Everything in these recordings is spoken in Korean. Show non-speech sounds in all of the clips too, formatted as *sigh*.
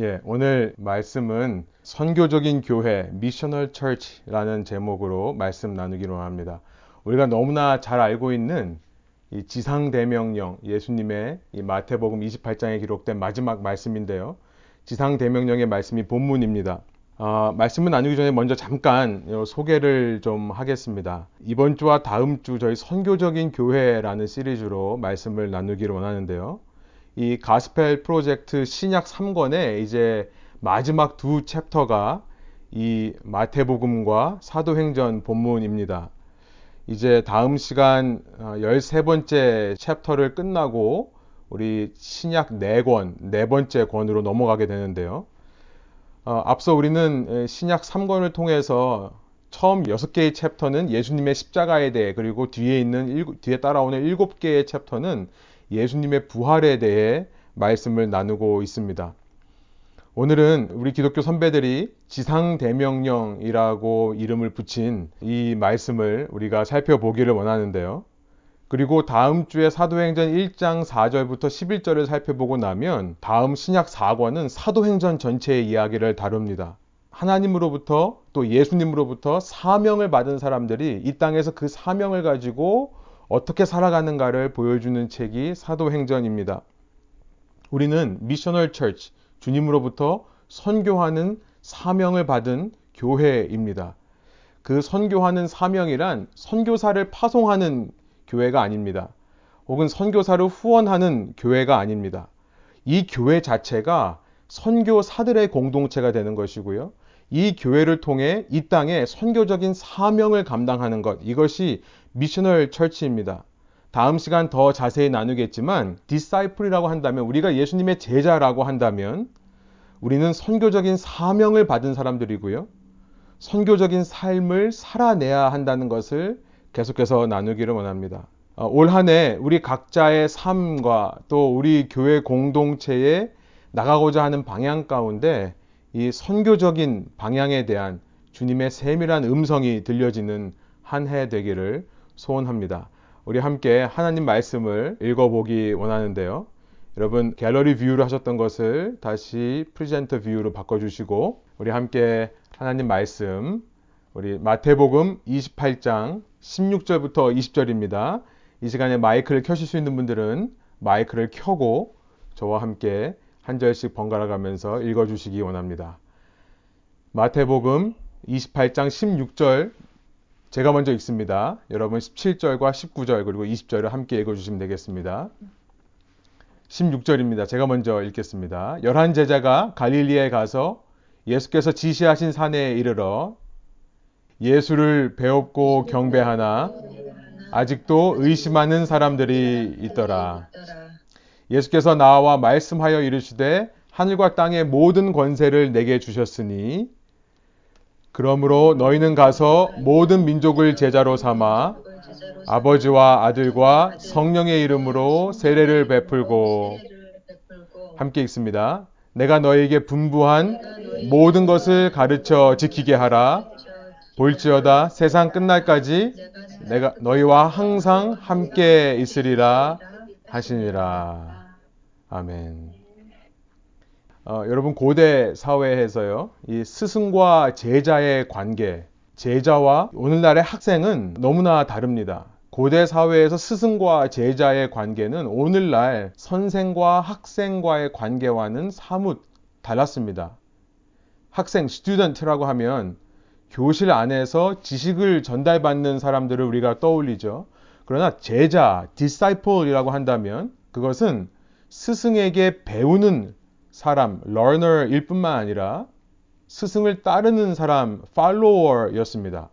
예, 오늘 말씀은 선교적인 교회, 미셔널 처치라는 제목으로 말씀 나누기로 합니다. 우리가 너무나 잘 알고 있는 이 지상 대명령, 예수님의 이 마태복음 28장에 기록된 마지막 말씀인데요. 지상 대명령의 말씀이 본문입니다. 어, 말씀을 나누기 전에 먼저 잠깐 소개를 좀 하겠습니다. 이번 주와 다음 주 저희 선교적인 교회라는 시리즈로 말씀을 나누기를 원하는데요. 이 가스펠 프로젝트 신약 3권의 이제 마지막 두 chapter가 이 마태복음과 사도행전 본문입니다. 이제 다음 시간 13번째 어, chapter를 끝나고 우리 신약 4권, 네 번째 권으로 넘어가게 되는데요. 어, 앞서 우리는 신약 3권을 통해서 처음 6개의 chapter는 예수님의 십자가에 대해 그리고 뒤에 있는 일, 뒤에 따라오는 7개의 chapter는 예수님의 부활에 대해 말씀을 나누고 있습니다. 오늘은 우리 기독교 선배들이 지상대명령이라고 이름을 붙인 이 말씀을 우리가 살펴보기를 원하는데요. 그리고 다음 주에 사도행전 1장 4절부터 11절을 살펴보고 나면 다음 신약 4권은 사도행전 전체의 이야기를 다룹니다. 하나님으로부터 또 예수님으로부터 사명을 받은 사람들이 이 땅에서 그 사명을 가지고 어떻게 살아가는가를 보여주는 책이 사도행전입니다. 우리는 미셔널 처치, 주님으로부터 선교하는 사명을 받은 교회입니다. 그 선교하는 사명이란 선교사를 파송하는 교회가 아닙니다. 혹은 선교사를 후원하는 교회가 아닙니다. 이 교회 자체가 선교사들의 공동체가 되는 것이고요. 이 교회를 통해 이 땅에 선교적인 사명을 감당하는 것, 이것이 missional church입니다. 다음 시간 더 자세히 나누겠지만 disciple이라고 한다면 우리가 예수님의 제자라고 한다면 우리는 선교적인 사명을 받은 사람들이고요. 선교적인 삶을 살아내야 한다는 것을 계속해서 나누기를 원합니다. 어, 올 한 해 우리 각자의 삶과 또 우리 교회 공동체에 나가고자 하는 방향 가운데 이 선교적인 방향에 대한 주님의 세밀한 음성이 들려지는 한 해 되기를 소원합니다. 우리 함께 하나님 말씀을 읽어보기 원하는데요. 여러분 gallery view로 하셨던 것을 다시 presenter view로 바꿔주시고 우리 함께 하나님 말씀 우리 마태복음 28장 16절부터 20절입니다. 이 시간에 마이크를 켜실 수 있는 분들은 마이크를 켜고 저와 함께 한 절씩 번갈아 가면서 읽어주시기 원합니다. 마태복음 28장 16절 제가 먼저 읽습니다. 여러분 17절과 19절 그리고 20절을 함께 읽어주시면 되겠습니다. 16절입니다. 제가 먼저 읽겠습니다. 열한 제자가 갈릴리에 가서 예수께서 지시하신 산에 이르러 예수를 배웠고 경배하나 아직도 의심하는 사람들이 있더라. 예수께서 나와 말씀하여 이르시되 하늘과 땅의 모든 권세를 내게 주셨으니 그러므로 너희는 가서 모든 민족을 제자로 삼아 아버지와 아들과 성령의 이름으로 세례를 베풀고 함께 읽습니다. 내가 너에게 분부한 모든 것을 가르쳐 지키게 하라. 볼지어다 세상 끝날까지 내가 너희와 항상 함께 있으리라 하시니라. 아멘. 어, 여러분 고대 사회에서요, 이 스승과 제자의 관계, 제자와 오늘날의 학생은 너무나 다릅니다. 고대 사회에서 스승과 제자의 관계는 오늘날 선생과 학생과의 관계와는 사뭇 달랐습니다. 학생, student라고 하면 교실 안에서 지식을 전달받는 사람들을 우리가 떠올리죠. 그러나 제자, disciple이라고 한다면 그것은 스승에게 배우는 사람, learner일 뿐만 아니라 스승을 따르는 사람, follower였습니다.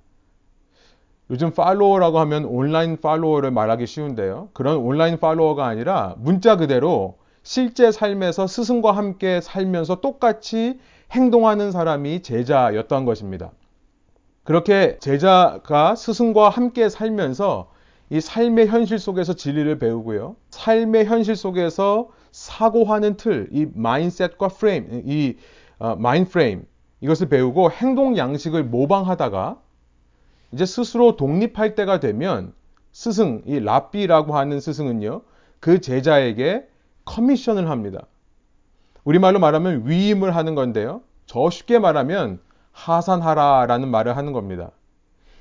요즘 follower라고 하면 온라인 follower를 말하기 쉬운데요. 그런 온라인 follower가 아니라 문자 그대로 실제 삶에서 스승과 함께 살면서 똑같이 행동하는 사람이 제자였던 것입니다. 그렇게 제자가 스승과 함께 살면서 이 삶의 현실 속에서 진리를 배우고요. 삶의 현실 속에서 사고하는 틀, 이 마인셋과 프레임, 이 어, 마인 프레임 이것을 배우고 행동 양식을 모방하다가 이제 스스로 독립할 때가 되면 스승, 이 라비라고 하는 스승은요, 그 제자에게 커미션을 합니다. 우리말로 말하면 위임을 하는 건데요. 저 쉽게 말하면 하산하라 라는 말을 하는 겁니다.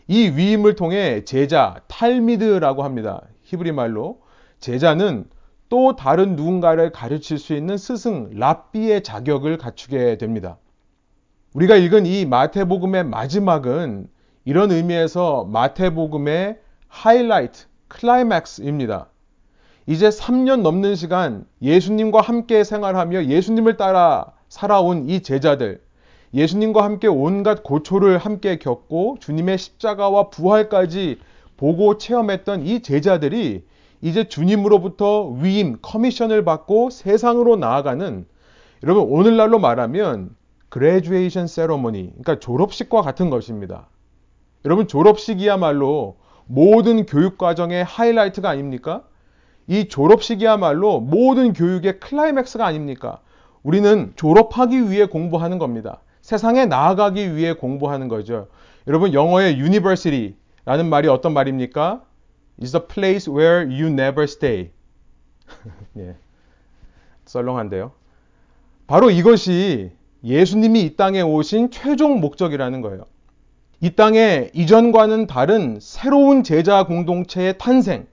이 위임을 통해 제자, 탈미드라고 합니다. 히브리 말로. 제자는 또 다른 누군가를 가르칠 수 있는 스승, 랍비의 자격을 갖추게 됩니다. 우리가 읽은 이 마태복음의 마지막은 이런 의미에서 마태복음의 하이라이트, 클라이맥스입니다. 이제 3년 넘는 시간 예수님과 함께 생활하며 예수님을 따라 살아온 이 제자들, 예수님과 함께 온갖 고초를 함께 겪고 주님의 십자가와 부활까지 보고 체험했던 이 제자들이 이제 주님으로부터 위임, commission을 받고 세상으로 나아가는 여러분 오늘날로 말하면 graduation ceremony, 그러니까 졸업식과 같은 것입니다. 여러분 졸업식이야말로 모든 교육 과정의 하이라이트가 아닙니까? 이 졸업식이야말로 모든 교육의 클라이맥스가 아닙니까? 우리는 졸업하기 위해 공부하는 겁니다. 세상에 나아가기 위해 공부하는 거죠. 여러분 영어의 university라는 말이 어떤 말입니까? Is a place where you never stay. *laughs* 예. 썰렁한데요. 바로 이것이 예수님이 이 땅에 오신 최종 목적이라는 거예요. 이 땅에 이전과는 다른 새로운 제자 공동체의 탄생.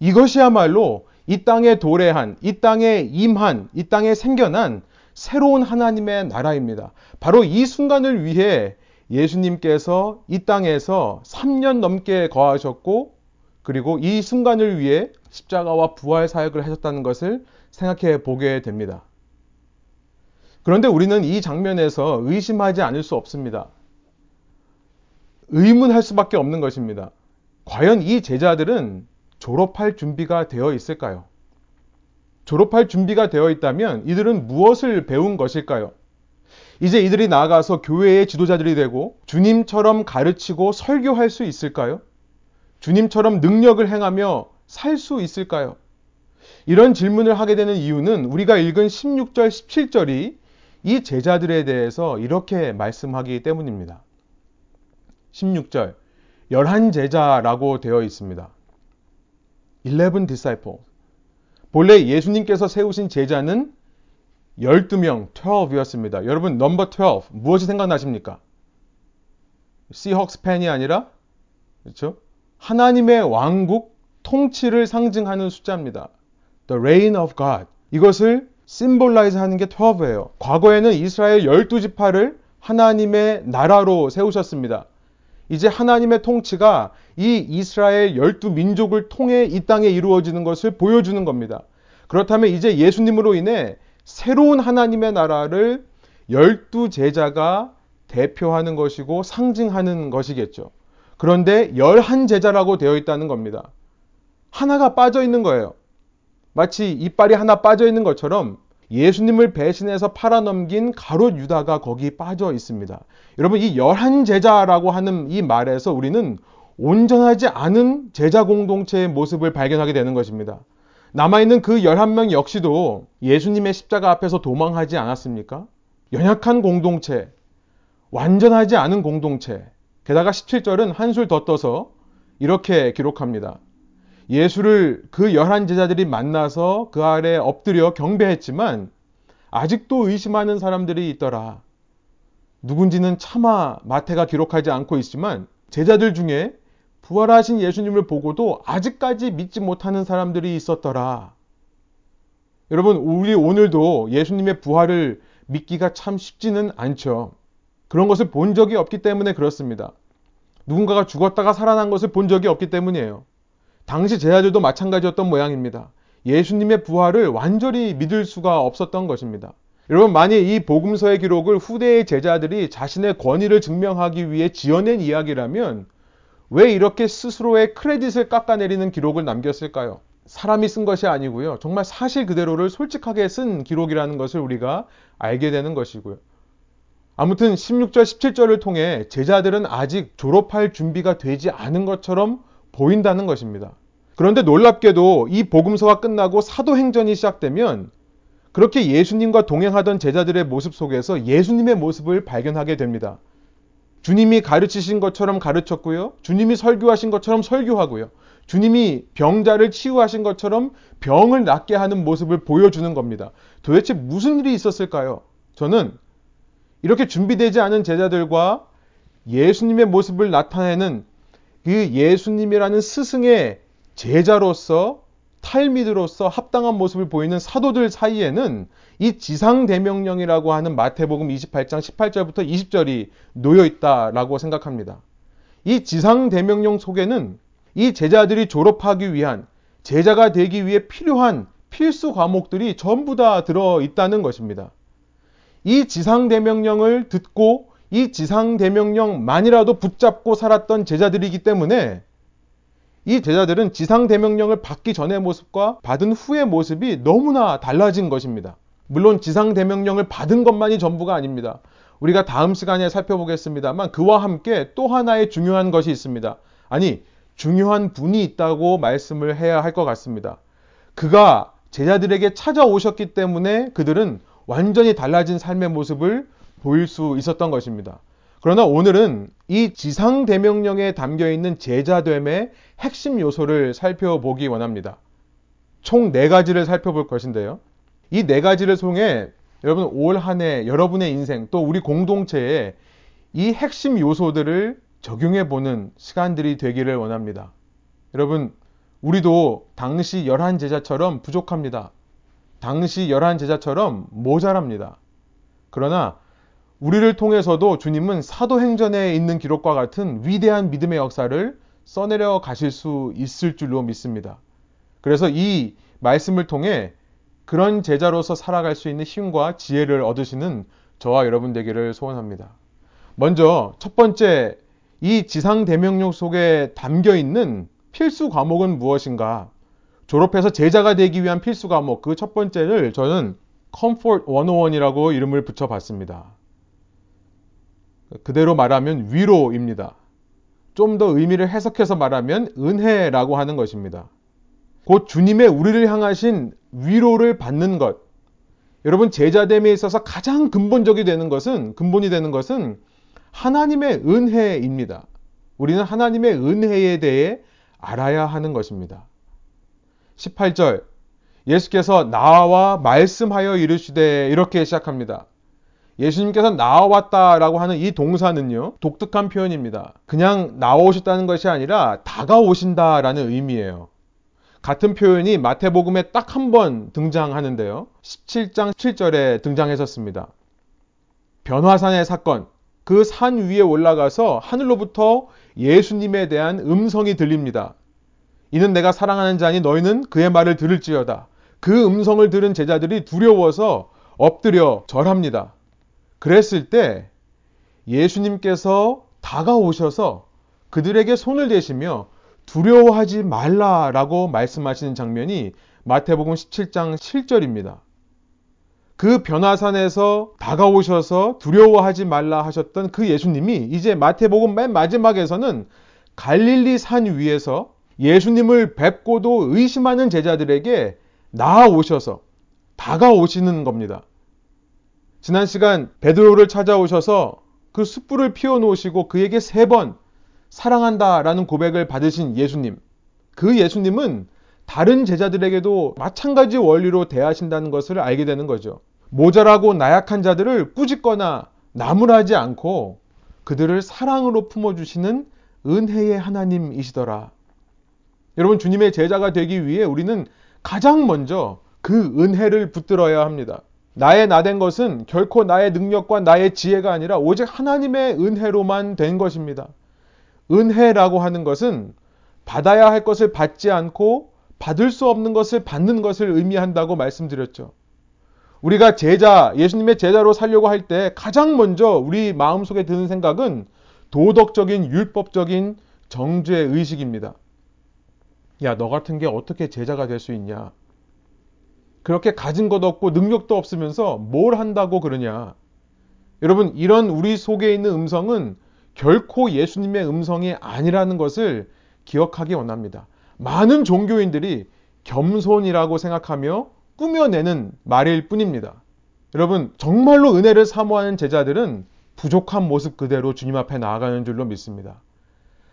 이것이야말로 이 땅에 도래한, 이 땅에 임한, 이 땅에 생겨난 새로운 하나님의 나라입니다. 바로 이 순간을 위해 예수님께서 이 땅에서 3년 넘게 거하셨고 그리고 이 순간을 위해 십자가와 부활 사역을 하셨다는 것을 생각해 보게 됩니다. 그런데 우리는 이 장면에서 의심하지 않을 수 없습니다. 의문할 수밖에 없는 것입니다. 과연 이 제자들은 졸업할 준비가 되어 있을까요? 졸업할 준비가 되어 있다면 이들은 무엇을 배운 것일까요? 이제 이들이 나아가서 교회의 지도자들이 되고 주님처럼 가르치고 설교할 수 있을까요? 주님처럼 능력을 행하며 살 수 있을까요? 이런 질문을 하게 되는 이유는 우리가 읽은 16절, 17절이 이 제자들에 대해서 이렇게 말씀하기 때문입니다. 16절, 열한 제자라고 되어 있습니다. 11 disciple. 본래 예수님께서 세우신 제자는 12명, 12이었습니다. 여러분, 넘버 12, 무엇이 생각나십니까? Seahawks 팬이 아니라, 그렇죠? 하나님의 왕국 통치를 상징하는 숫자입니다. The reign of God. 이것을 symbolize 하는 게 12예요. 과거에는 이스라엘 12지파를 하나님의 나라로 세우셨습니다. 이제 하나님의 통치가 이 이스라엘 12민족을 통해 이 땅에 이루어지는 것을 보여주는 겁니다. 그렇다면 이제 예수님으로 인해 새로운 하나님의 나라를 12제자가 대표하는 것이고 상징하는 것이겠죠. 그런데 11제자라고 되어 있다는 겁니다. 하나가 빠져 있는 거예요. 마치 이빨이 하나 빠져 있는 것처럼 예수님을 배신해서 팔아넘긴 가롯 유다가 거기 빠져 있습니다. 여러분 이 열한 제자라고 하는 이 말에서 우리는 온전하지 않은 제자 공동체의 모습을 발견하게 되는 것입니다. 남아있는 그 11명 역시도 예수님의 십자가 앞에서 도망하지 않았습니까? 연약한 공동체, 완전하지 않은 공동체. 게다가 17절은 한술 더 떠서 이렇게 기록합니다. 예수를 그 열한 제자들이 만나서 그 아래 엎드려 경배했지만 아직도 의심하는 사람들이 있더라. 누군지는 차마 마태가 기록하지 않고 있지만 제자들 중에 부활하신 예수님을 보고도 아직까지 믿지 못하는 사람들이 있었더라. 여러분, 우리 오늘도 예수님의 부활을 믿기가 참 쉽지는 않죠. 그런 것을 본 적이 없기 때문에 그렇습니다. 누군가가 죽었다가 살아난 것을 본 적이 없기 때문이에요. 당시 제자들도 마찬가지였던 모양입니다. 예수님의 부활을 완전히 믿을 수가 없었던 것입니다. 여러분, 만약 이 복음서의 기록을 후대의 제자들이 자신의 권위를 증명하기 위해 지어낸 이야기라면 왜 이렇게 스스로의 크레딧을 깎아내리는 기록을 남겼을까요? 사람이 쓴 것이 아니고요. 정말 사실 그대로를 솔직하게 쓴 기록이라는 것을 우리가 알게 되는 것이고요. 아무튼 16절, 17절을 통해 제자들은 아직 졸업할 준비가 되지 않은 것처럼 보인다는 것입니다. 그런데 놀랍게도 이 복음서가 끝나고 사도행전이 시작되면 그렇게 예수님과 동행하던 제자들의 모습 속에서 예수님의 모습을 발견하게 됩니다. 주님이 가르치신 것처럼 가르쳤고요. 주님이 설교하신 것처럼 설교하고요. 주님이 병자를 치유하신 것처럼 병을 낫게 하는 모습을 보여주는 겁니다. 도대체 무슨 일이 있었을까요? 저는 이렇게 준비되지 않은 제자들과 예수님의 모습을 나타내는 그 예수님이라는 스승의 제자로서 탈미드로서 합당한 모습을 보이는 사도들 사이에는 이 지상대명령이라고 하는 마태복음 28장 18절부터 20절이 놓여 있다라고 생각합니다. 이 지상대명령 속에는 이 제자들이 졸업하기 위한 제자가 되기 위해 필요한 필수 과목들이 전부 다 들어 있다는 것입니다. 이 지상대명령을 듣고 이 지상대명령만이라도 붙잡고 살았던 제자들이기 때문에 이 제자들은 지상대명령을 받기 전의 모습과 받은 후의 모습이 너무나 달라진 것입니다. 물론 지상대명령을 받은 것만이 전부가 아닙니다. 우리가 다음 시간에 살펴보겠습니다만 그와 함께 또 하나의 중요한 것이 있습니다. 아니, 중요한 분이 있다고 말씀을 해야 할 것 같습니다. 그가 제자들에게 찾아오셨기 때문에 그들은 완전히 달라진 삶의 모습을 보일 수 있었던 것입니다. 그러나 오늘은 이 지상 대명령에 담겨 있는 제자됨의 핵심 요소를 살펴보기 원합니다. 총 네 가지를 살펴볼 것인데요. 이 네 가지를 통해 여러분 올 한 해 여러분의 인생 또 우리 공동체에 이 핵심 요소들을 적용해 보는 시간들이 되기를 원합니다. 여러분, 우리도 당시 열한 제자처럼 부족합니다. 당시 열한 제자처럼 모자랍니다. 그러나 우리를 통해서도 주님은 사도행전에 있는 기록과 같은 위대한 믿음의 역사를 써내려 가실 수 있을 줄로 믿습니다. 그래서 이 말씀을 통해 그런 제자로서 살아갈 수 있는 힘과 지혜를 얻으시는 저와 여러분 되기를 소원합니다. 먼저 첫 번째 이 지상 대명령 속에 담겨 있는 필수 과목은 무엇인가? 졸업해서 제자가 되기 위한 필수 과목 그 첫 번째를 저는 Comfort 101이라고 이름을 붙여봤습니다. 그대로 말하면 위로입니다. 좀 더 의미를 해석해서 말하면 은혜라고 하는 것입니다. 곧 주님의 우리를 향하신 위로를 받는 것. 여러분 제자됨에 있어서 가장 근본적이 되는 것은 근본이 되는 것은 하나님의 은혜입니다. 우리는 하나님의 은혜에 대해 알아야 하는 것입니다. 18절 예수께서 나와 말씀하여 이르시되 이렇게 시작합니다. 예수님께서 나와왔다라고 하는 이 동사는요, 독특한 표현입니다. 그냥 나오셨다는 것이 아니라 다가오신다라는 의미예요. 같은 표현이 마태복음에 딱 한 번 등장하는데요. 17장 7절에 등장했었습니다. 변화산의 사건, 그 산 위에 올라가서 하늘로부터 예수님에 대한 음성이 들립니다. 이는 내가 사랑하는 자니 너희는 그의 말을 들을지어다. 그 음성을 들은 제자들이 두려워서 엎드려 절합니다. 그랬을 때 예수님께서 다가오셔서 그들에게 손을 대시며 두려워하지 말라라고 말씀하시는 장면이 마태복음 17장 7절입니다. 그 변화산에서 다가오셔서 두려워하지 말라 하셨던 그 예수님이 이제 마태복음 맨 마지막에서는 갈릴리 산 위에서 예수님을 뵙고도 의심하는 제자들에게 나아오셔서 다가오시는 겁니다. 지난 시간 베드로를 찾아오셔서 그 숯불을 피워 놓으시고 그에게 세 번 사랑한다라는 고백을 받으신 예수님. 그 예수님은 다른 제자들에게도 마찬가지 원리로 대하신다는 것을 알게 되는 거죠. 모자라고 나약한 자들을 꾸짖거나 나무라지 않고 그들을 사랑으로 품어주시는 은혜의 하나님이시더라. 여러분, 주님의 제자가 되기 위해 우리는 가장 먼저 그 은혜를 붙들어야 합니다. 나의 나 된 것은 결코 나의 능력과 나의 지혜가 아니라 오직 하나님의 은혜로만 된 것입니다. 은혜라고 하는 것은 받아야 할 것을 받지 않고 받을 수 없는 것을 받는 것을 의미한다고 말씀드렸죠. 우리가 제자, 예수님의 제자로 살려고 할 때 가장 먼저 우리 마음속에 드는 생각은 도덕적인, 율법적인 정죄 의식입니다. 야, 너 같은 게 어떻게 제자가 될 수 있냐? 그렇게 가진 것 없고 능력도 없으면서 뭘 한다고 그러냐? 여러분, 이런 우리 속에 있는 음성은 결코 예수님의 음성이 아니라는 것을 기억하기 원합니다. 많은 종교인들이 겸손이라고 생각하며 꾸며내는 말일 뿐입니다. 여러분, 정말로 은혜를 사모하는 제자들은 부족한 모습 그대로 주님 앞에 나아가는 줄로 믿습니다.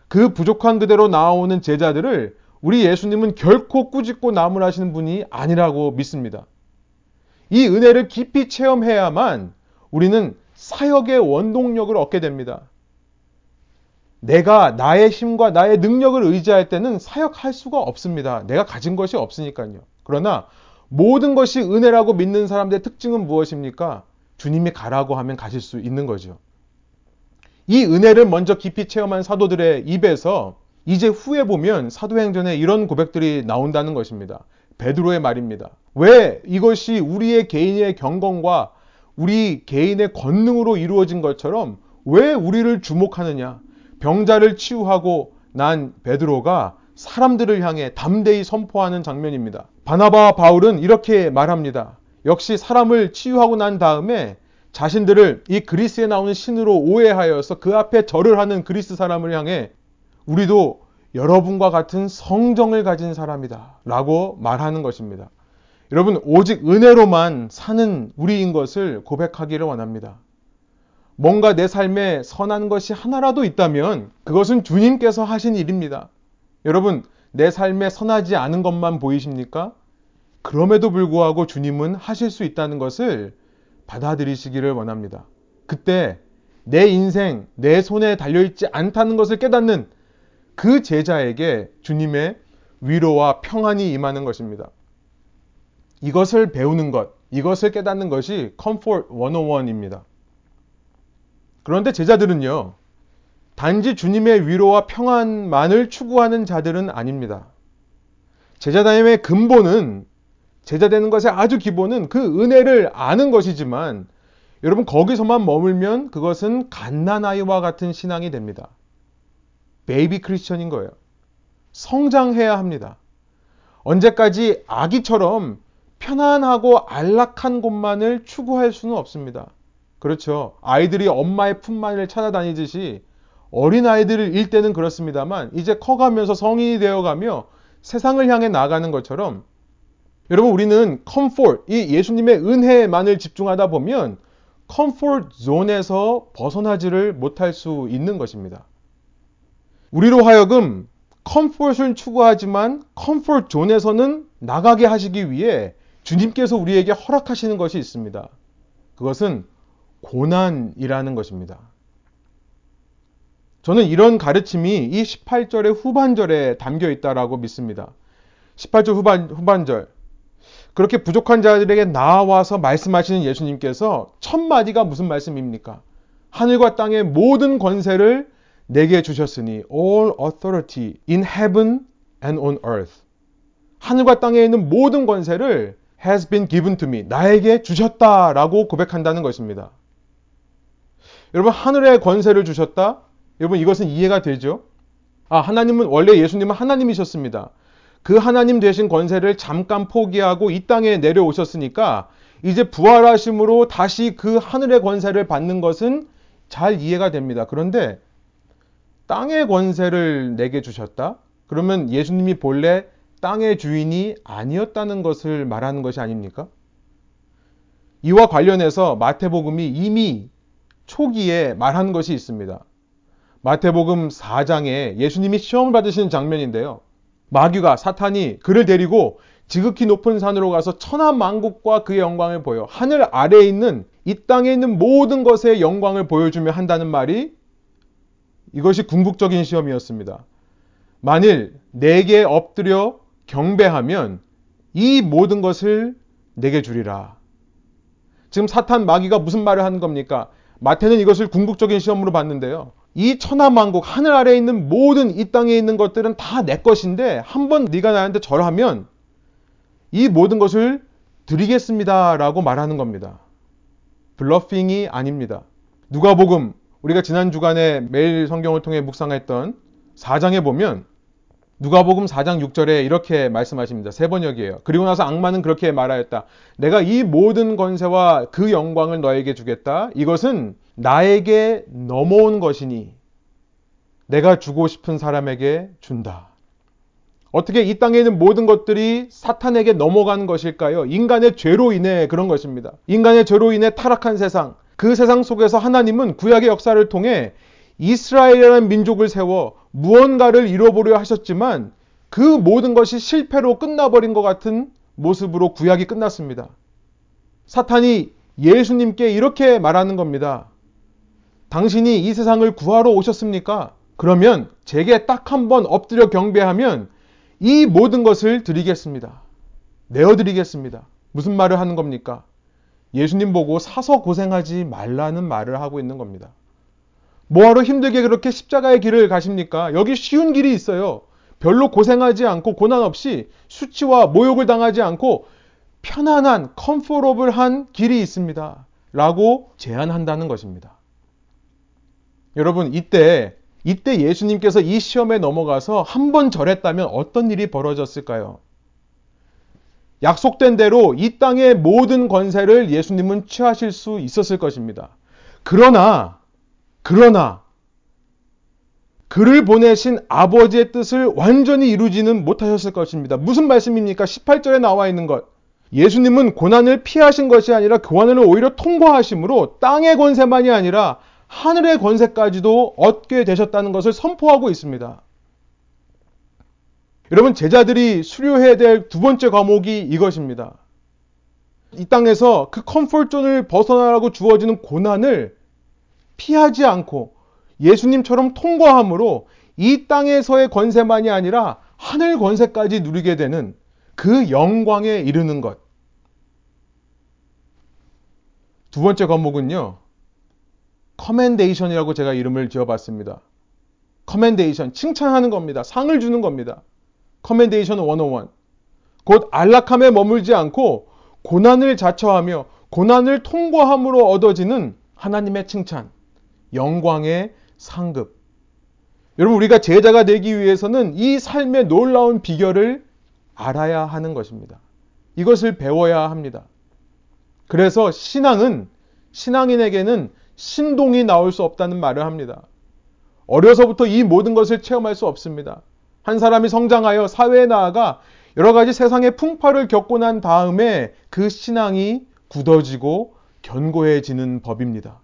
그 부족한 그대로 나오는 제자들을 우리 예수님은 결코 꾸짖고 나무라시는 분이 아니라고 믿습니다. 이 은혜를 깊이 체험해야만 우리는 사역의 원동력을 얻게 됩니다. 내가 나의 힘과 나의 능력을 의지할 때는 사역할 수가 없습니다. 내가 가진 것이 없으니까요. 그러나 모든 것이 은혜라고 믿는 사람들의 특징은 무엇입니까? 주님이 가라고 하면 가실 수 있는 거죠. 이 은혜를 먼저 깊이 체험한 사도들의 입에서 이제 후에 보면 사도행전에 이런 고백들이 나온다는 것입니다. 베드로의 말입니다. 왜 이것이 우리의 개인의 경건과 우리 개인의 권능으로 이루어진 것처럼 왜 우리를 주목하느냐? 병자를 치유하고 난 베드로가 사람들을 향해 담대히 선포하는 장면입니다. 바나바와 바울은 이렇게 말합니다. 역시 사람을 치유하고 난 다음에 자신들을 이 그리스에 나오는 신으로 오해하여서 그 앞에 절을 하는 그리스 사람을 향해 우리도 여러분과 같은 성정을 가진 사람이다. 라고 말하는 것입니다. 여러분, 오직 은혜로만 사는 우리인 것을 고백하기를 원합니다. 뭔가 내 삶에 선한 것이 하나라도 있다면 그것은 주님께서 하신 일입니다. 여러분, 내 삶에 선하지 않은 것만 보이십니까? 그럼에도 불구하고 주님은 하실 수 있다는 것을 받아들이시기를 원합니다. 그때 내 인생, 내 손에 달려있지 않다는 것을 깨닫는 그 제자에게 주님의 위로와 평안이 임하는 것입니다. 이것을 배우는 것, 이것을 깨닫는 것이 comfort 101입니다. 그런데 제자들은요, 단지 주님의 위로와 평안만을 추구하는 자들은 아닙니다. 제자됨의 근본은 제자되는 것의 아주 기본은 그 은혜를 아는 것이지만 여러분 거기서만 머물면 그것은 갓난아이와 같은 신앙이 됩니다. baby Christian인 거예요. 성장해야 합니다. 언제까지 아기처럼 편안하고 안락한 곳만을 추구할 수는 없습니다. 그렇죠. 아이들이 엄마의 품만을 찾아다니듯이 어린 아이들일 때는 그렇습니다만 이제 커가면서 성인이 되어가며 세상을 향해 나가는 것처럼 여러분 우리는 comfort, 이 예수님의 은혜만을 집중하다 보면 comfort zone에서 벗어나지를 못할 수 있는 것입니다. 우리로 하여금 comfort를 추구하지만 comfort zone에서는 나가게 하시기 위해 주님께서 우리에게 허락하시는 것이 있습니다. 그것은 고난이라는 것입니다. 저는 이런 가르침이 이 18절의 후반절에 담겨 있다라고 믿습니다. 18절 후반, 후반절. 그렇게 부족한 자들에게 나와서 말씀하시는 예수님께서 첫 마디가 무슨 말씀입니까? 하늘과 땅의 모든 권세를 내게 주셨으니 all authority in heaven and on earth. 하늘과 땅에 있는 모든 권세를 has been given to me. 나에게 주셨다라고 고백한다는 것입니다. 여러분 하늘의 권세를 주셨다? 여러분 이것은 이해가 되죠? 아, 하나님은 원래 예수님은 하나님이셨습니다. 그 하나님 되신 권세를 잠깐 포기하고 이 땅에 내려오셨으니까 이제 부활하심으로 다시 그 하늘의 권세를 받는 것은 잘 이해가 됩니다. 그런데 땅의 권세를 내게 주셨다? 그러면 예수님이 본래 땅의 주인이 아니었다는 것을 말하는 것이 아닙니까? 이와 관련해서 마태복음이 이미 초기에 말한 것이 있습니다. 마태복음 4장에 예수님이 시험을 받으시는 장면인데요. 마귀가 사탄이 그를 데리고 지극히 높은 산으로 가서 천하 만국과 그의 영광을 보여 하늘 아래에 있는 이 땅에 있는 모든 것의 영광을 보여주며 한다는 말이 이것이 궁극적인 시험이었습니다. 만일 내게 엎드려 경배하면 이 모든 것을 내게 주리라. 지금 사탄 마귀가 무슨 말을 하는 겁니까? 마태는 이것을 궁극적인 시험으로 봤는데요. 이 천하만국 하늘 아래에 있는 모든 이 땅에 있는 것들은 다 내 것인데 한번 네가 나한테 절하면 이 모든 것을 드리겠습니다라고 말하는 겁니다. 블러핑이 아닙니다. 누가복음 우리가 지난 주간에 매일 성경을 통해 묵상했던 4장에 보면 누가복음 4장 6절에 이렇게 말씀하십니다. 세 번역이에요. 그리고 나서 악마는 그렇게 말하였다. 내가 이 모든 권세와 그 영광을 너에게 주겠다. 이것은 나에게 넘어온 것이니 내가 주고 싶은 사람에게 준다. 어떻게 이 땅에 있는 모든 것들이 사탄에게 넘어간 것일까요? 인간의 죄로 인해 그런 것입니다. 인간의 죄로 인해 타락한 세상, 그 세상 속에서 하나님은 구약의 역사를 통해 이스라엘이라는 민족을 세워 무언가를 이뤄보려 하셨지만 그 모든 것이 실패로 끝나버린 것 같은 모습으로 구약이 끝났습니다. 사탄이 예수님께 이렇게 말하는 겁니다. 당신이 이 세상을 구하러 오셨습니까? 그러면 제게 딱 한 번 엎드려 경배하면 이 모든 것을 드리겠습니다. 내어드리겠습니다. 무슨 말을 하는 겁니까? 예수님 보고 사서 고생하지 말라는 말을 하고 있는 겁니다. 뭐하러 힘들게 그렇게 십자가의 길을 가십니까? 여기 쉬운 길이 있어요. 별로 고생하지 않고 고난 없이 수치와 모욕을 당하지 않고 편안한 컴포러블한 길이 있습니다. 라고 제안한다는 것입니다. 여러분 이때 이때 예수님께서 이 시험에 넘어가서 한 번 절했다면 어떤 일이 벌어졌을까요? 약속된 대로 이 땅의 모든 권세를 예수님은 취하실 수 있었을 것입니다. 그러나, 그러나, 그를 보내신 아버지의 뜻을 완전히 이루지는 못하셨을 것입니다. 무슨 말씀입니까? 18절에 나와 있는 것. 예수님은 고난을 피하신 것이 아니라 고난을 오히려 통과하심으로 땅의 권세만이 아니라 하늘의 권세까지도 얻게 되셨다는 것을 선포하고 있습니다. 여러분, 제자들이 수료해야 될 두 번째 과목이 이것입니다. 이 땅에서 그 comfort zone을 벗어나라고 주어지는 고난을 피하지 않고 예수님처럼 통과함으로 이 땅에서의 권세만이 아니라 하늘 권세까지 누리게 되는 그 영광에 이르는 것. 두 번째 과목은요. commendation이라고 제가 이름을 지어봤습니다. Commendation, 칭찬하는 겁니다. 상을 주는 겁니다. Commendation 101. 곧 안락함에 머물지 않고 고난을 자처하며 고난을 통과함으로 얻어지는 하나님의 칭찬, 영광의 상급. 여러분, 우리가 제자가 되기 위해서는 이 삶의 놀라운 비결을 알아야 하는 것입니다. 이것을 배워야 합니다. 그래서 신앙은, 신앙인에게는 신동이 나올 수 없다는 말을 합니다. 어려서부터 이 모든 것을 체험할 수 없습니다. 한 사람이 성장하여 사회에 나아가 여러 가지 세상의 풍파를 겪고 난 다음에 그 신앙이 굳어지고 견고해지는 법입니다.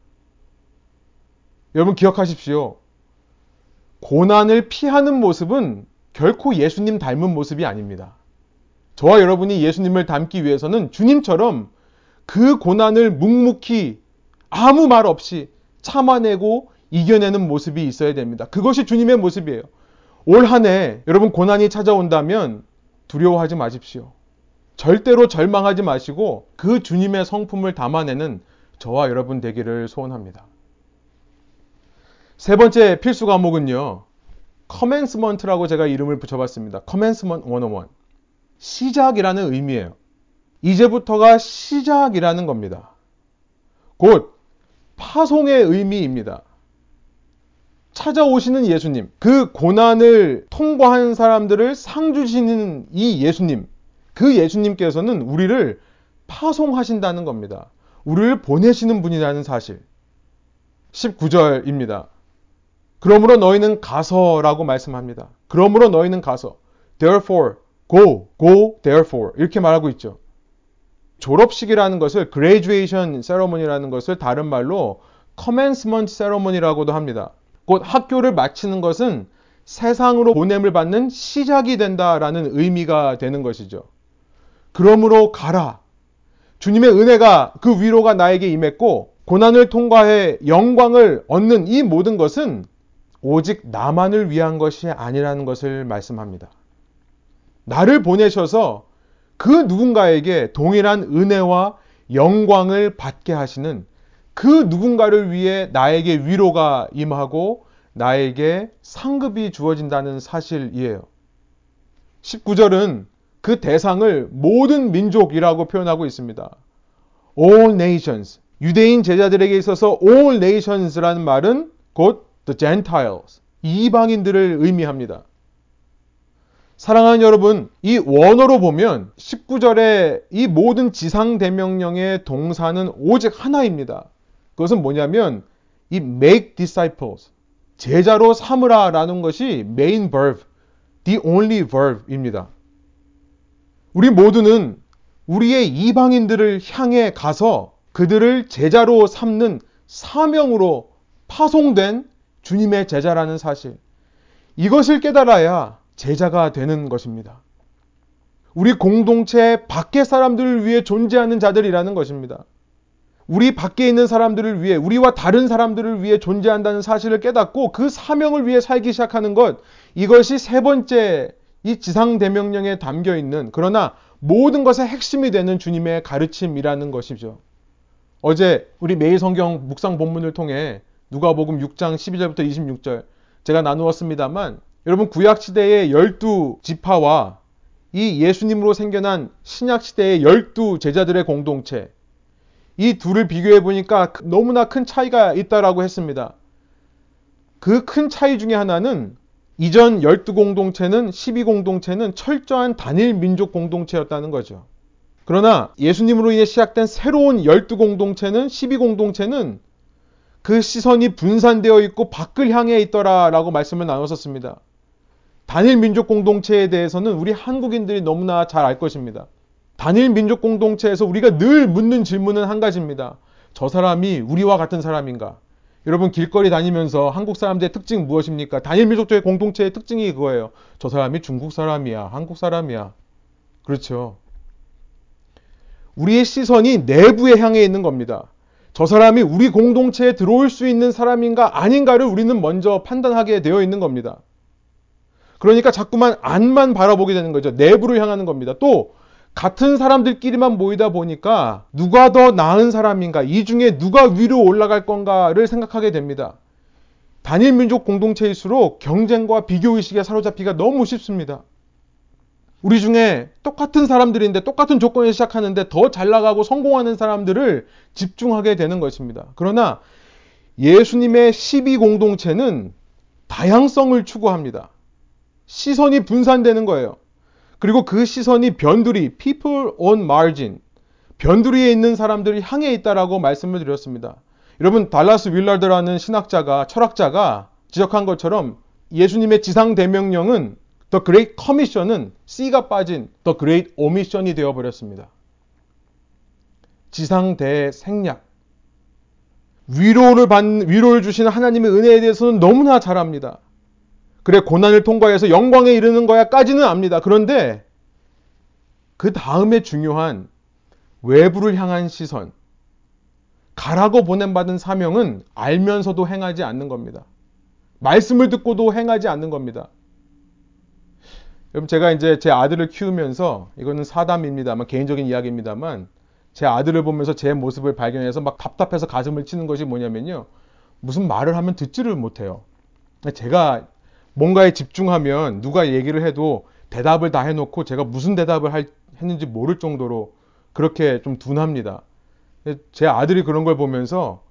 여러분 기억하십시오. 고난을 피하는 모습은 결코 예수님 닮은 모습이 아닙니다. 저와 여러분이 예수님을 닮기 위해서는 주님처럼 그 고난을 묵묵히 아무 말 없이 참아내고 이겨내는 모습이 있어야 됩니다. 그것이 주님의 모습이에요. 올 한 해 여러분 고난이 찾아온다면 두려워하지 마십시오. 절대로 절망하지 마시고 그 주님의 성품을 담아내는 저와 여러분 되기를 소원합니다. 세 번째 필수 과목은요. commencement라고 제가 이름을 붙여봤습니다. Commencement 101. 시작이라는 의미예요. 이제부터가 시작이라는 겁니다. 곧 파송의 의미입니다. 찾아오시는 예수님, 그 고난을 통과한 사람들을 상 주시는 이 예수님, 그 예수님께서는 우리를 파송하신다는 겁니다. 우리를 보내시는 분이라는 사실. 19절입니다. 그러므로 너희는 가서라고 말씀합니다. 그러므로 너희는 가서. Therefore, go, go, therefore. 이렇게 말하고 있죠. 졸업식이라는 것을 graduation ceremony라는 것을 다른 말로 commencement ceremony라고도 합니다. 곧 학교를 마치는 것은 세상으로 보냄을 받는 시작이 된다라는 의미가 되는 것이죠. 그러므로 가라. 주님의 은혜가 그 위로가 나에게 임했고 고난을 통과해 영광을 얻는 이 모든 것은 오직 나만을 위한 것이 아니라는 것을 말씀합니다. 나를 보내셔서 그 누군가에게 동일한 은혜와 영광을 받게 하시는 그 누군가를 위해 나에게 위로가 임하고 나에게 상급이 주어진다는 사실이에요. 19절은 그 대상을 모든 민족이라고 표현하고 있습니다. All nations. 유대인 제자들에게 있어서 all nations라는 말은 곧 the Gentiles. 이방인들을 의미합니다. 사랑하는 여러분, 이 원어로 보면 19절의 이 모든 지상 대명령의 동사는 오직 하나입니다. 그것은 뭐냐면 이 make disciples 제자로 삼으라라는 것이 main verb, the only verb입니다. 우리 모두는 우리의 이방인들을 향해 가서 그들을 제자로 삼는 사명으로 파송된 주님의 제자라는 사실. 이것을 깨달아야 제자가 되는 것입니다. 우리 공동체 밖의 사람들을 위해 존재하는 자들이라는 것입니다. 우리 밖에 있는 사람들을 위해, 우리와 다른 사람들을 위해 존재한다는 사실을 깨닫고 그 사명을 위해 살기 시작하는 것, 이것이 세 번째 이 지상대명령에 담겨 있는, 그러나 모든 것의 핵심이 되는 주님의 가르침이라는 것이죠. 어제 우리 매일 성경 묵상 본문을 통해 누가복음 6장 12절부터 26절 제가 나누었습니다만 여러분 구약 시대의 열두 지파와 이 예수님으로 생겨난 신약 시대의 열두 제자들의 공동체 이 둘을 비교해 보니까 너무나 큰 차이가 있다라고 했습니다. 그 큰 차이 중에 하나는 이전 열두 공동체는 12공동체는 철저한 단일 민족 공동체였다는 거죠. 그러나 예수님으로 인해 시작된 새로운 열두 공동체는 12공동체는 그 시선이 분산되어 있고 밖을 향해 있더라라고 말씀을 나눴었습니다. 단일 민족 공동체에 대해서는 우리 한국인들이 너무나 잘 알 것입니다. 단일 민족 공동체에서 우리가 늘 묻는 질문은 한 가지입니다. 저 사람이 우리와 같은 사람인가? 여러분 길거리 다니면서 한국 사람들의 특징 무엇입니까? 단일 민족주의 공동체의 특징이 그거예요. 저 사람이 중국 사람이야, 한국 사람이야. 그렇죠. 우리의 시선이 내부에 향해 있는 겁니다. 저 사람이 우리 공동체에 들어올 수 있는 사람인가 아닌가를 우리는 먼저 판단하게 되어 있는 겁니다. 그러니까 자꾸만 안만 바라보게 되는 거죠. 내부를 향하는 겁니다. 또 같은 사람들끼리만 모이다 보니까 누가 더 나은 사람인가, 이 중에 누가 위로 올라갈 건가를 생각하게 됩니다. 단일 민족 공동체일수록 경쟁과 비교의식에 사로잡기가 너무 쉽습니다. 우리 중에 똑같은 사람들인데 똑같은 조건에 시작하는데 더 잘 나가고 성공하는 사람들을 집중하게 되는 것입니다. 그러나 예수님의 12 공동체는 다양성을 추구합니다. 시선이 분산되는 거예요. 그리고 그 시선이 변두리, people on margin, 변두리에 있는 사람들이 향해 있다라고 말씀을 드렸습니다. 여러분, 달라스 윌라드라는 신학자가, 철학자가 지적한 것처럼 예수님의 지상 대명령은 The Great Commission은 C가 빠진 The Great Omission이 되어버렸습니다. 지상 대 생략. 위로를 받 위로를 주시는 하나님의 은혜에 대해서는 너무나 잘 압니다. 그래 고난을 통과해서 영광에 이르는 거야까지는 압니다. 그런데 그 다음에 중요한 외부를 향한 시선, 가라고 보냄받은 사명은 알면서도 행하지 않는 겁니다. 말씀을 듣고도 행하지 않는 겁니다. 여러분 제가 이제 제 아들을 키우면서 이거는 사담입니다만 개인적인 이야기입니다만 제 아들을 보면서 제 모습을 발견해서 막 답답해서 가슴을 치는 것이 뭐냐면요. 무슨 말을 하면 듣지를 못해요. 제가 뭔가에 집중하면 누가 얘기를 해도 대답을 다 해놓고 제가 무슨 대답을 할, 했는지 모를 정도로 그렇게 좀 둔합니다. 제 아들이 그런 걸 보면서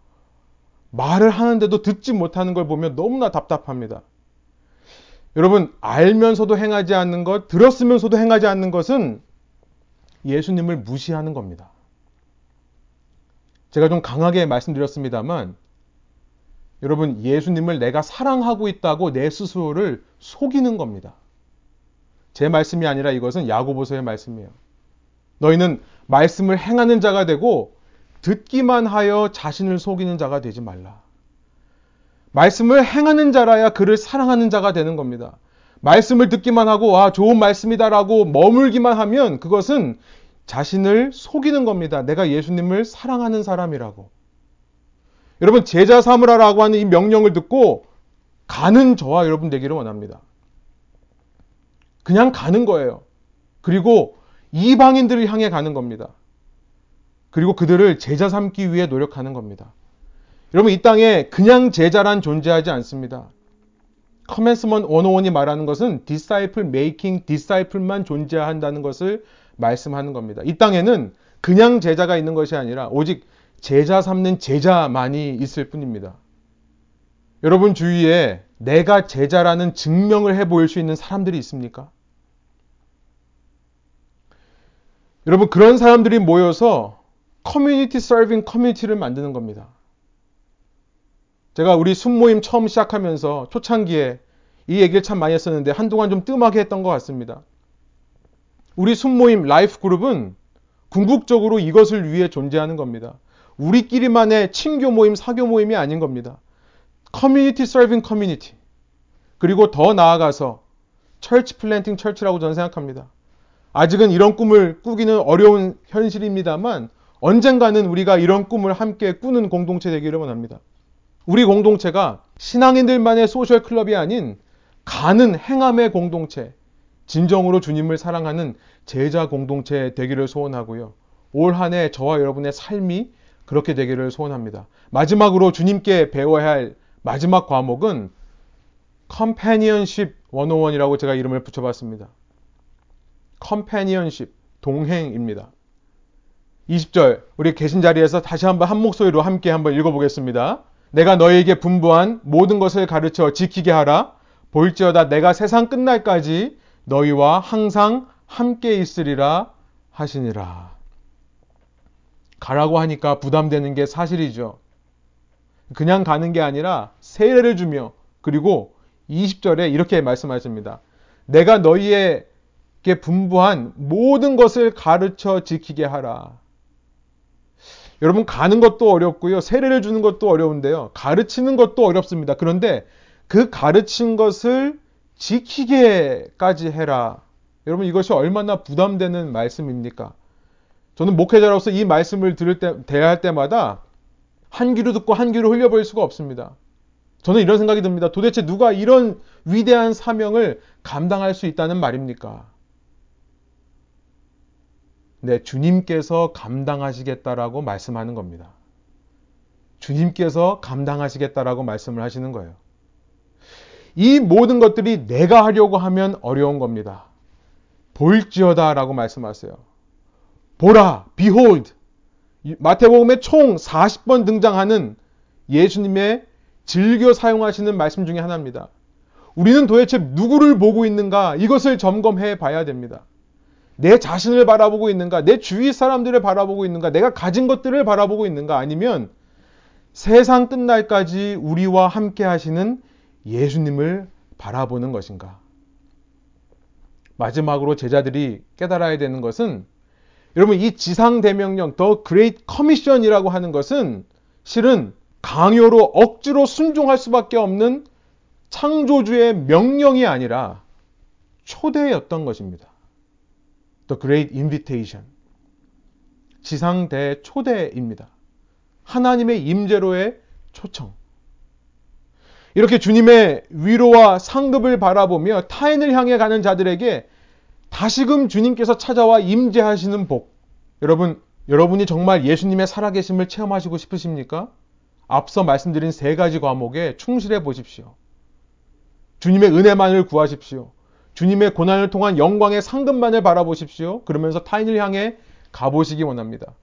말을 하는데도 듣지 못하는 걸 보면 너무나 답답합니다. 여러분, 알면서도 행하지 않는 것, 들었으면서도 행하지 않는 것은 예수님을 무시하는 겁니다. 제가 좀 강하게 말씀드렸습니다만, 여러분, 예수님을 내가 사랑하고 있다고 내 스스로를 속이는 겁니다. 제 말씀이 아니라 이것은 야고보서의 말씀이에요. 너희는 말씀을 행하는 자가 되고 듣기만 하여 자신을 속이는 자가 되지 말라. 말씀을 행하는 자라야 그를 사랑하는 자가 되는 겁니다. 말씀을 듣기만 하고 아 좋은 말씀이다라고 머물기만 하면 그것은 자신을 속이는 겁니다. 내가 예수님을 사랑하는 사람이라고. 여러분 제자 삼으라라고 하는 이 명령을 듣고 가는 저와 여러분 되기를 원합니다. 그냥 가는 거예요. 그리고 이방인들을 향해 가는 겁니다. 그리고 그들을 제자 삼기 위해 노력하는 겁니다. 여러분 이 땅에 그냥 제자란 존재하지 않습니다. 커맨스먼 101이 말하는 것은 disciple making disciple만 존재한다는 것을 말씀하는 겁니다. 이 땅에는 그냥 제자가 있는 것이 아니라 오직 제자 삼는 제자만이 있을 뿐입니다. 여러분 주위에 내가 제자라는 증명을 해 보일 수 있는 사람들이 있습니까? 여러분 그런 사람들이 모여서 커뮤니티 서빙 커뮤니티를 만드는 겁니다. 제가 우리 순모임 처음 시작하면서 초창기에 이 얘기를 참 많이 했었는데 한동안 좀 뜸하게 했던 것 같습니다. 우리 순모임 life group은 궁극적으로 이것을 위해 존재하는 겁니다. 우리끼리만의 친교 모임, 사교 모임이 아닌 겁니다. Community serving community. 그리고 더 나아가서 church planting church라고 저는 생각합니다. 아직은 이런 꿈을 꾸기는 어려운 현실입니다만 언젠가는 우리가 이런 꿈을 함께 꾸는 공동체 되기를 원합니다. 우리 공동체가 신앙인들만의 social club이 아닌 가는 행함의 공동체, 진정으로 주님을 사랑하는 제자 공동체 되기를 소원하고요. 올 한 해 저와 여러분의 삶이 그렇게 되기를 소원합니다. 마지막으로 주님께 배워야 할 마지막 과목은 컴패니언십 101이라고 제가 이름을 붙여봤습니다. 컴패니언십, 동행입니다. 20절, 우리 계신 자리에서 다시 한번 한 목소리로 함께 한번 읽어보겠습니다. 내가 너에게 분부한 모든 것을 가르쳐 지키게 하라. 볼지어다 내가 세상 끝날까지 너희와 항상 함께 있으리라 하시니라. 가라고 하니까 부담되는 게 사실이죠. 그냥 가는 게 아니라 세례를 주며 그리고 20절에 이렇게 말씀하십니다. 내가 너희에게 분부한 모든 것을 가르쳐 지키게 하라. 여러분 가는 것도 어렵고요. 세례를 주는 것도 어려운데요. 가르치는 것도 어렵습니다. 그런데 그 가르친 것을 지키게까지 해라. 여러분 이것이 얼마나 부담되는 말씀입니까? 저는 목회자로서 이 말씀을 들을 때 대할 때마다 한 귀로 듣고 한 귀로 흘려버릴 수가 없습니다. 저는 이런 생각이 듭니다. 도대체 누가 이런 위대한 사명을 감당할 수 있다는 말입니까? 네, 주님께서 감당하시겠다라고 말씀하는 겁니다. 주님께서 감당하시겠다라고 말씀을 하시는 거예요. 이 모든 것들이 내가 하려고 하면 어려운 겁니다. 볼지어다라고 말씀하세요. 보라, behold. 마태복음에 총 40번 등장하는 예수님의 즐겨 사용하시는 말씀 중에 하나입니다. 우리는 도대체 누구를 보고 있는가? 이것을 점검해 봐야 됩니다. 내 자신을 바라보고 있는가? 내 주위 사람들을 바라보고 있는가? 내가 가진 것들을 바라보고 있는가? 아니면 세상 끝날까지 우리와 함께 하시는 예수님을 바라보는 것인가? 마지막으로 제자들이 깨달아야 되는 것은 여러분 이 지상 대명령 the Great Commission이라고 하는 것은 실은 강요로 억지로 순종할 수밖에 없는 창조주의 명령이 아니라 초대였던 것입니다. The Great Invitation. 지상대 초대입니다. 하나님의 임재로의 초청. 이렇게 주님의 위로와 상급을 바라보며 타인을 향해 가는 자들에게 다시금 주님께서 찾아와 임재하시는 복. 여러분, 여러분이 정말 예수님의 살아계심을 체험하시고 싶으십니까? 앞서 말씀드린 세 가지 과목에 충실해 보십시오. 주님의 은혜만을 구하십시오. 주님의 고난을 통한 영광의 상급만을 바라보십시오. 그러면서 타인을 향해 가보시기 원합니다.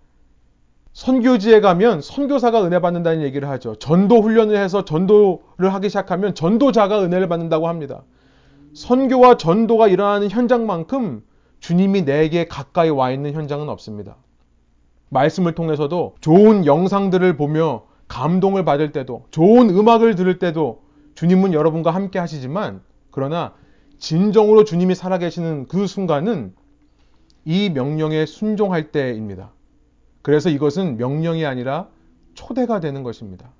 선교지에 가면 선교사가 은혜 받는다는 얘기를 하죠. 전도 훈련을 해서 전도를 하기 시작하면 전도자가 은혜를 받는다고 합니다. 선교와 전도가 일어나는 현장만큼 주님이 내게 가까이 와 있는 현장은 없습니다. 말씀을 통해서도 좋은 영상들을 보며 감동을 받을 때도 좋은 음악을 들을 때도 주님은 여러분과 함께 하시지만 그러나 진정으로 주님이 살아계시는 그 순간은 이 명령에 순종할 때입니다. 그래서 이것은 명령이 아니라 초대가 되는 것입니다.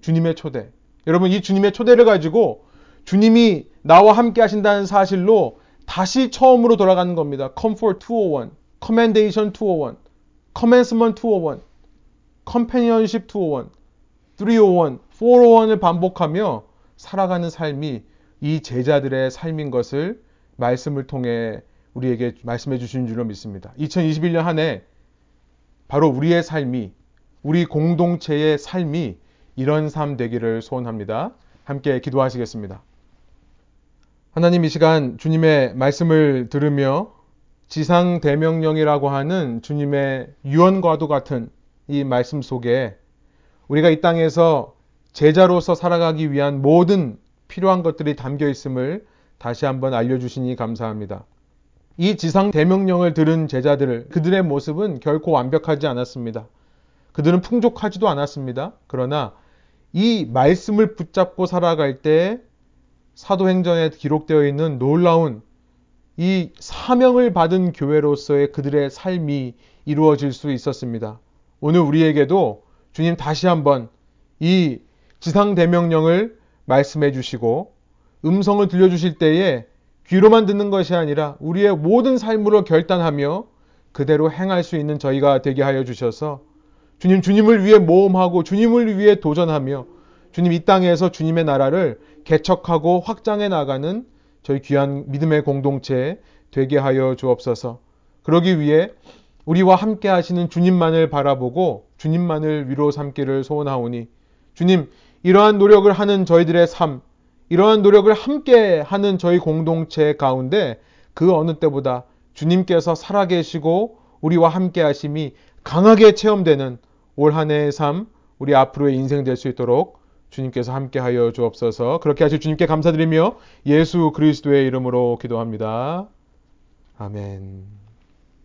주님의 초대. 여러분, 이 주님의 초대를 가지고 주님이 나와 함께 하신다는 사실로 다시 처음으로 돌아가는 겁니다. Comfort 201, Commendation 201, Commencement 201, Companionship 201, 301, 401을 반복하며 살아가는 삶이 이 제자들의 삶인 것을 말씀을 통해 우리에게 말씀해 주신 줄로 믿습니다. 2021년 한 해 바로 우리의 삶이 우리 공동체의 삶이 이런 삶 되기를 소원합니다. 함께 기도하시겠습니다. 하나님 이 시간 주님의 말씀을 들으며 지상 대명령이라고 하는 주님의 유언과도 같은 이 말씀 속에 우리가 이 땅에서 제자로서 살아가기 위한 모든 필요한 것들이 담겨 있음을 다시 한번 알려주시니 감사합니다. 이 지상 대명령을 들은 제자들, 그들의 모습은 결코 완벽하지 않았습니다. 그들은 풍족하지도 않았습니다. 그러나 이 말씀을 붙잡고 살아갈 때 사도행전에 기록되어 있는 놀라운 이 사명을 받은 교회로서의 그들의 삶이 이루어질 수 있었습니다. 오늘 우리에게도 주님 다시 한번 이 지상 대명령을 말씀해 주시고 음성을 들려 주실 때에 귀로만 듣는 것이 아니라 우리의 모든 삶으로 결단하며 그대로 행할 수 있는 저희가 되게 하여 주셔서 주님, 주님을 위해 모험하고 주님을 위해 도전하며 주님 이 땅에서 주님의 나라를 개척하고 확장해 나가는 저희 귀한 믿음의 공동체 되게 하여 주옵소서. 그러기 위해 우리와 함께 하시는 주님만을 바라보고 주님만을 위로 삼기를 소원하오니 주님 이러한 노력을 하는 저희들의 삶, 이러한 노력을 함께 하는 저희 공동체 가운데 그 어느 때보다 주님께서 살아계시고 우리와 함께 하심이 강하게 체험되는 올 한 해의 삶, 우리 앞으로의 인생 될 수 있도록 주님께서 함께 하여 주옵소서. 그렇게 하실 주님께 감사드리며 예수 그리스도의 이름으로 기도합니다. 아멘.